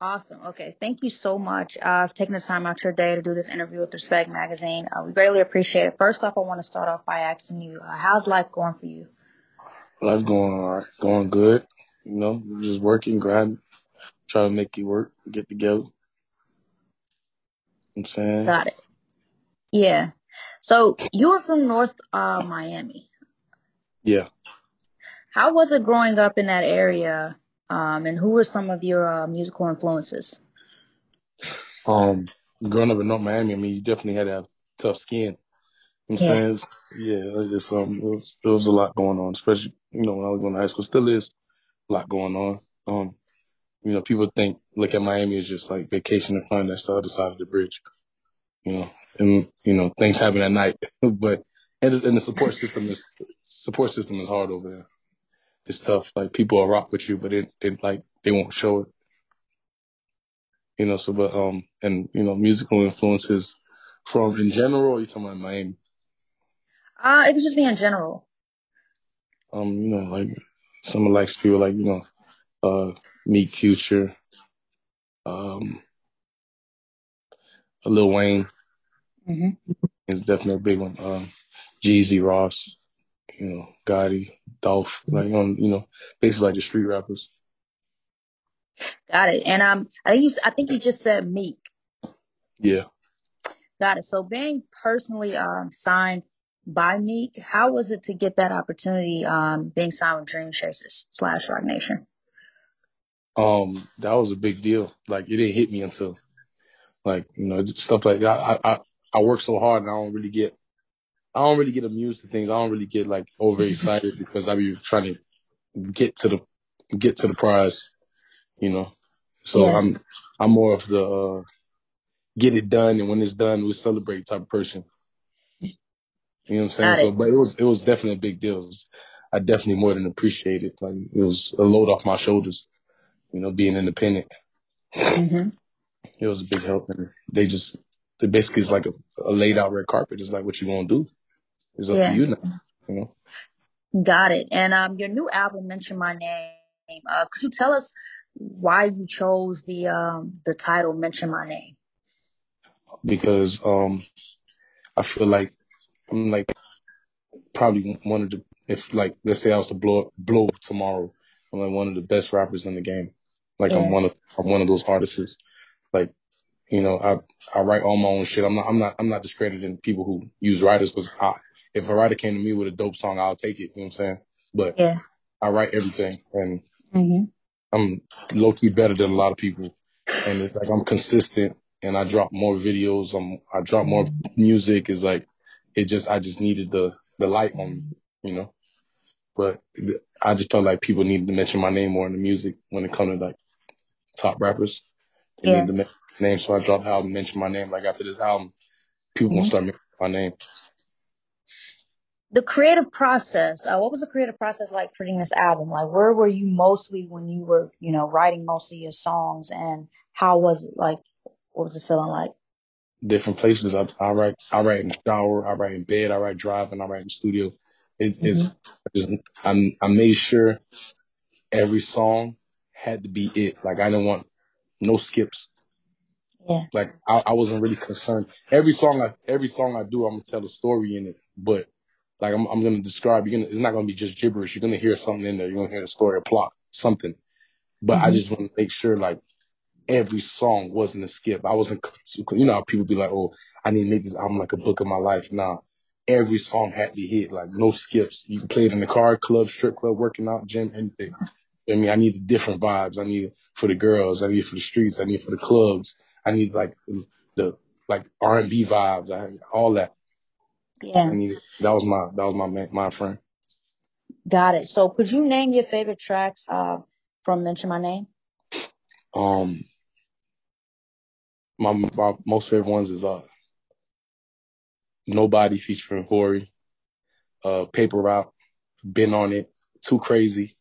Awesome. Okay. Thank you so much uh, for taking the time out your day to do this interview with Respect Magazine. Uh, we greatly appreciate it. First off, I want to start off by asking you, uh, how's life going for you? Life going all right, going good. You know, just working, grinding, trying to make it work, get together. I'm saying. Got it. Yeah. So you are from North uh, Miami. Yeah. How was it growing up in that area? Um, and who were some of your uh, musical influences? Um, growing up in North Miami, I mean, you definitely had to have tough skin. You know what I'm saying? Yeah, it's, um, it was, it was a lot going on, especially, you know, when I was going to high school. Still is a lot going on. Um, you know, people think, look at Miami as just like vacation and fun. That's the other side of the bridge, you know, and, you know, things happen at night, but, and, and the support system is, support system is hard over there. It's tough. Like people will rock with you, but it, it like, they won't show it. You know, so, but, um, and, you know, musical influences from in general, you talking about Miami? Uh, it could just be in general. Um, you know, like some of like people like, you know, uh Meek Future, um Lil Wayne hmm is definitely a big one. Um Jeezy Ross, you know, Gotti, Dolph, like on you know, basically like the street rappers. Got it. And um, I think you, I think you just said Meek. Yeah. Got it. So being personally um signed by Meek, how was it to get that opportunity um being signed with Dream Chasers slash Roc Nation? Um, that was a big deal. Like it didn't hit me until like, you know, stuff like that. I I I work so hard and I don't really get I don't really get amused to things. I don't really get like overexcited because I be trying to get to the get to the prize, you know. So Yeah. I'm I'm more of the uh, get it done and when it's done we celebrate type of person. You know what I'm saying? So but it was it was definitely a big deal. Was, I definitely more than appreciated. It. Like it was a load off my shoulders, you know, being independent. hmm It was a big help and they just they basically is like a, a laid out red carpet. It's like what you gonna do? It's up Yeah. to you now. You know? Got it. And um, your new album, Mention My Name. Uh, could you tell us why you chose the um the title Mention My Name? Because um I feel like I'm like probably one of the if like let's say I was to blow up blow up tomorrow, I'm like one of the best rappers in the game. Like I'm one of I'm one of those artists. Like you know, I I write all my own shit. I'm not I'm not I'm not discrediting people who use writers because I if a writer came to me with a dope song, I'll take it. You know what I'm saying? But Yeah. I write everything, and hmm I'm low key better than a lot of people. And it's like I'm consistent, and I drop more videos. I'm I drop more music. Is like it just I just needed the the light on me, you know. But I just felt like people needed to mention my name more in the music when it comes to like top rappers. They Yeah. need to mention my name, so I dropped the album, mention my name. Like after this album, people gonna hmm start mentioning my name. The creative process. Uh, what was the creative process like for this album? Like, where were you mostly when you were, you know, writing most of your songs, and how was it like? What was it feeling like? Different places. I, I write. I write in the shower. I write in bed. I write driving. I write in the studio. It, hmm it's just I I made sure every song had to be it. Like I didn't want no skips. Yeah. Like I, I wasn't really concerned. Every song I every song I do, I'm gonna tell a story in it. But like I'm I'm gonna describe. You're gonna it's not gonna be just gibberish. You're gonna hear something in there. You're gonna hear the story, a plot, something. But I hmm just want to make sure like every song wasn't a skip. I wasn't you know how people be like, oh, I need to make this album like a book of my life. Nah. Every song had to hit, like no skips. You can play it in the car, club, strip club, working out, gym, anything. I mean, I need different vibes. I need it for the girls. I need it for the streets. I need it for the clubs. I need like the like R and B vibes. I all that. I Yeah. need it. That was my that was my man, my friend. Got it. So, could you name your favorite tracks uh, from Mention My Name? Um, my my most favorite ones is uh Nobody featuring Hori, uh Paper Route, Been on It, Too Crazy,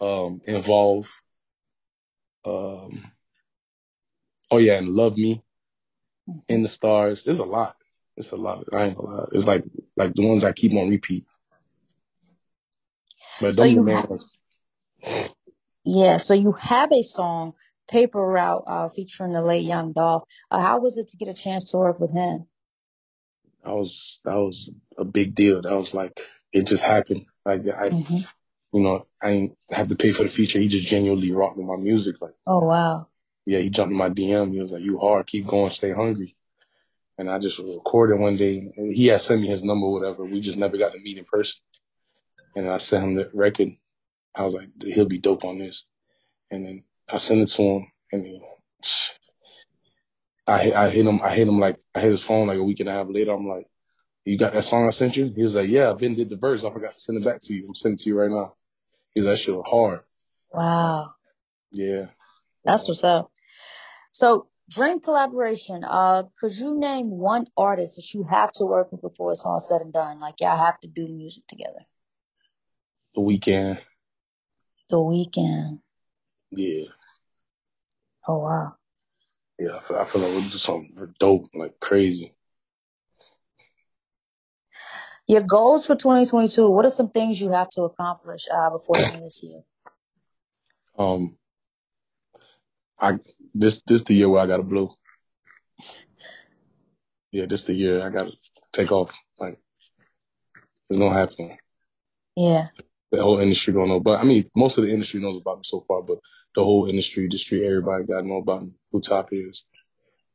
um, Involve, um, oh yeah, and Love Me, In the Stars. There's a lot. It's a lot. I ain't gonna lie. It's like like the ones I keep on repeat. But So you, main ha- ones. yeah. So you have a song Paper Route uh, featuring the late Young Dolph. Uh, how was it to get a chance to work with him? That was that was a big deal. That was like it just happened. Like I, mm-hmm. you know, I didn't have to pay for the feature. He just genuinely rocked with my music. Like, oh wow, yeah. He jumped in my DM. He was like, "You hard, keep going, stay hungry." And I just recorded one day. He had sent me his number, whatever. We just never got to meet in person. And I sent him the record. I was like, he'll be dope on this. And then I sent it to him, and he, I I hit him. I hit him like I hit his phone like a week and a half later. I'm like, "You got that song I sent you?" He was like, "Yeah, Ben did the verse. I forgot to send it back to you. I'm sending it to you right now." He's like, "That shit was hard." Wow. Yeah. That's what's up. So dream collaboration. Uh, could you name one artist that you have to work with before it's all said and done? Like y'all have to do music together. The Weeknd. The Weeknd. Yeah. Oh wow. Yeah, I feel, I feel like we'll do something dope, like crazy. Your goals for 2022. What are some things you have to accomplish uh, before the end of this year? Um, I this this the year where I gotta blow. Yeah, this the year I gotta take off. Like, it's gonna happen. Yeah the whole industry don't know. But I mean, most of the industry knows about me so far, but the whole industry, the street, everybody got to know about me, who Top is.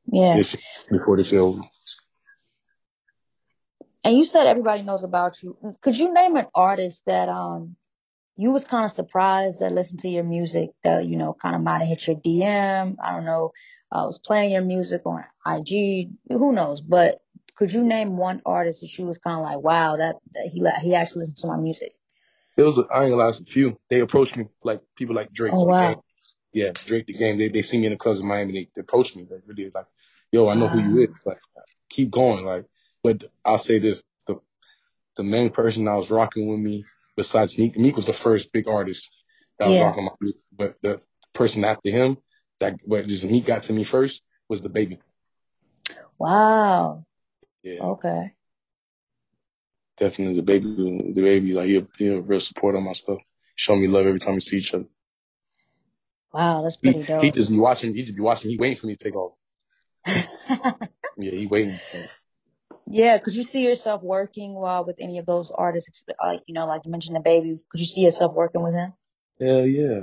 Yeah. This, before this over. And you said everybody knows about you. Could you name an artist that um you was kind of surprised that listened to your music that you know kind of might have hit your DM? I don't know. I uh, was playing your music on IG. Who knows? But could you name one artist that you was kind of like, wow, that, that he he actually listened to my music? It was I ain't gonna lie, a few. They approached me like people like Drake. Oh wow. Yeah, Drake the game. They they see me in the clubs in Miami. They, they approach me like really like, yo, I know who you is. Like, keep going. Like, but I'll say this: the the main person I was rocking with me besides Meek, Meek was the first big artist that was yeah. rocking my music. But the person after him that what just Meek got to me first was DaBaby. Wow. Yeah. Okay definitely DaBaby, the baby, like he'll, he'll real support on my stuff. Show me love every time we see each other. Wow, that's pretty he, dope. He just be watching. He just be watching. He waiting for me to take off. yeah, he waiting. Yeah, could you see yourself working while with any of those artists? Like you know, like you mentioned DaBaby. Could you see yourself working with him? Hell yeah!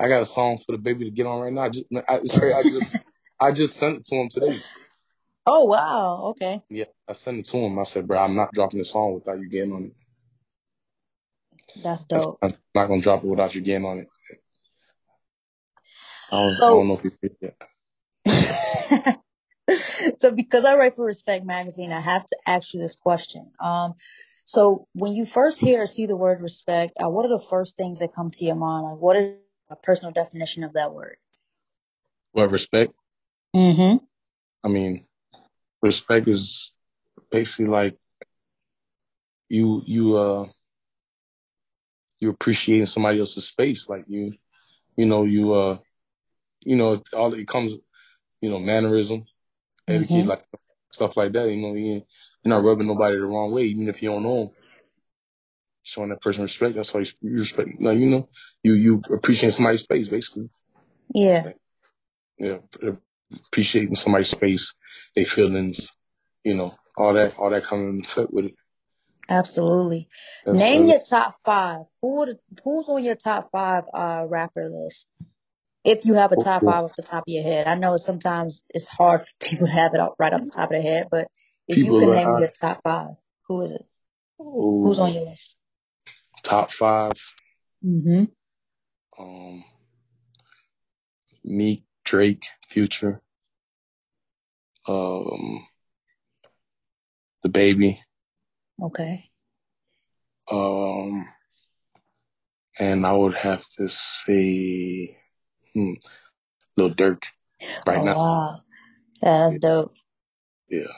I got a song for DaBaby to get on right now. I just, I, sorry, I just, I just sent it to him today. Oh wow, okay. Yeah, I sent it to him. I said, bro, I'm not dropping the song without you getting on it. That's dope. I'm not gonna drop it without you getting on it. I don't, so, I don't know if you did that. so because I write for Respect Magazine, I have to ask you this question. Um, so when you first hear or see the word respect, uh, what are the first things that come to your mind? Like, what is a personal definition of that word? What respect? Mm-hmm. I mean, respect is basically like you you uh you appreciating somebody else's space like you you know you uh you know all it comes you know mannerism etiquette mm-hmm. like stuff like that you know you, you're not rubbing nobody the wrong way even if you don't know them showing that person respect that's how you, you respect like you know you you appreciate somebody's space basically yeah like, yeah appreciating somebody's space, their feelings, you know, all that, all that coming fit with it. Absolutely. That's Name your top five. Who would, who's on your top five uh, rapper list? If you have a top five off the top of your head, I know sometimes it's hard for people to have it right off the top of their head, but if people you can name your top five, who is it? Ooh, who's on your list? Top 5 Mm-hmm. Um, Meek, Drake, Future, um, DaBaby. Okay. Um, and I would have to say, hmm, Lil Durk right oh, now. Wow. Yeah, that's yeah. dope. Yeah.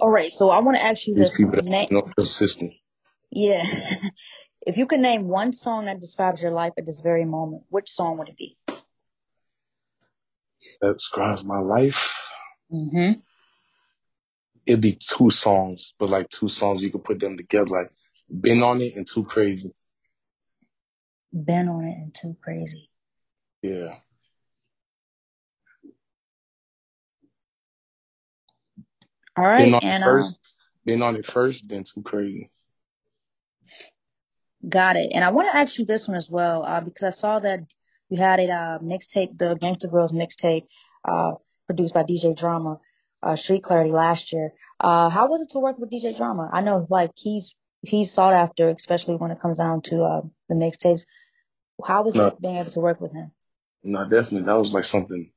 All right, so I want to ask you These this. name- consistent. Yeah. if you could name one song that describes your life at this very moment, which song would it be? that describes my life. Mm-hmm. It'd be two songs, but like two songs you could put them together, like "Been on It" and "Too Crazy." Been on it and too crazy. Yeah. All right. Um, been on and, first, um, been on it first, then too crazy. Got it. And I want to ask you this one as well, uh, because I saw that you had a uh, mixtape, the Gangsta Grillz mixtape, uh, produced by DJ Drama, uh, Street Clarity last year. Uh, how was it to work with DJ Drama? I know, like, he's he's sought after, especially when it comes down to uh, the mixtapes. How was no. it being able to work with him? No, definitely that was like something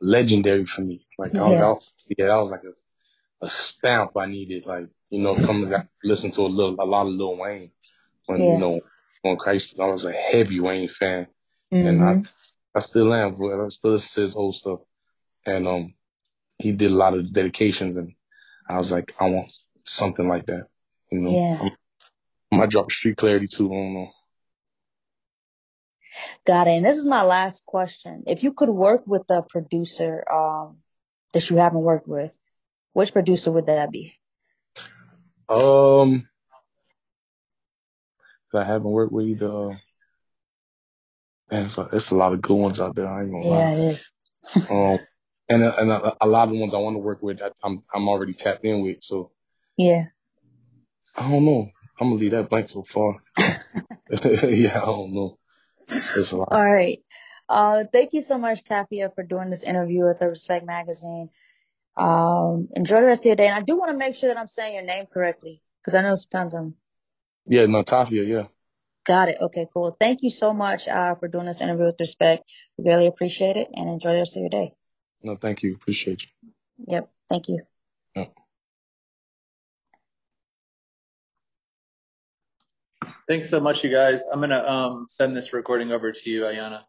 legendary for me. Like I Yeah, I was yeah, that was like a, a stamp I needed. Like you know, coming got listen to a little, a lot of Lil Wayne when you know on Christ. I was a heavy Wayne fan, and I Mm-hmm. I still am, but I still listen to his old stuff. And um, he did a lot of dedications, and I was like, I want something like that. You know, Yeah, I'm, I might drop Street Clarity too. I don't know. Got it. And this is my last question. If you could work with a producer um that you haven't worked with, which producer would that be? Um, I haven't worked with either. Uh, man, it's a, it's a lot of good ones out there. I ain't gonna lie. Yeah, lie. it is. Um, and a- and a, a lot of the ones I want to work with, I, I'm I'm already tapped in with. So Yeah. I don't know. I'm gonna leave that blank so far. yeah, I don't know. A lot. All right. Uh, thank you so much, Tapia, for doing this interview with the Respect Magazine. Um, enjoy the rest of your day. And I do want to make sure that I'm saying your name correctly because I know sometimes I'm Yeah, no, Tafia, yeah. got it. Okay, cool. Thank you so much uh, for doing this interview with Respect. We really appreciate it and enjoy the rest of your day. No, thank you. Appreciate you. Yep. Thank you. Yeah. Thanks so much, you guys. I'm gonna um send this recording over to you, Ayana.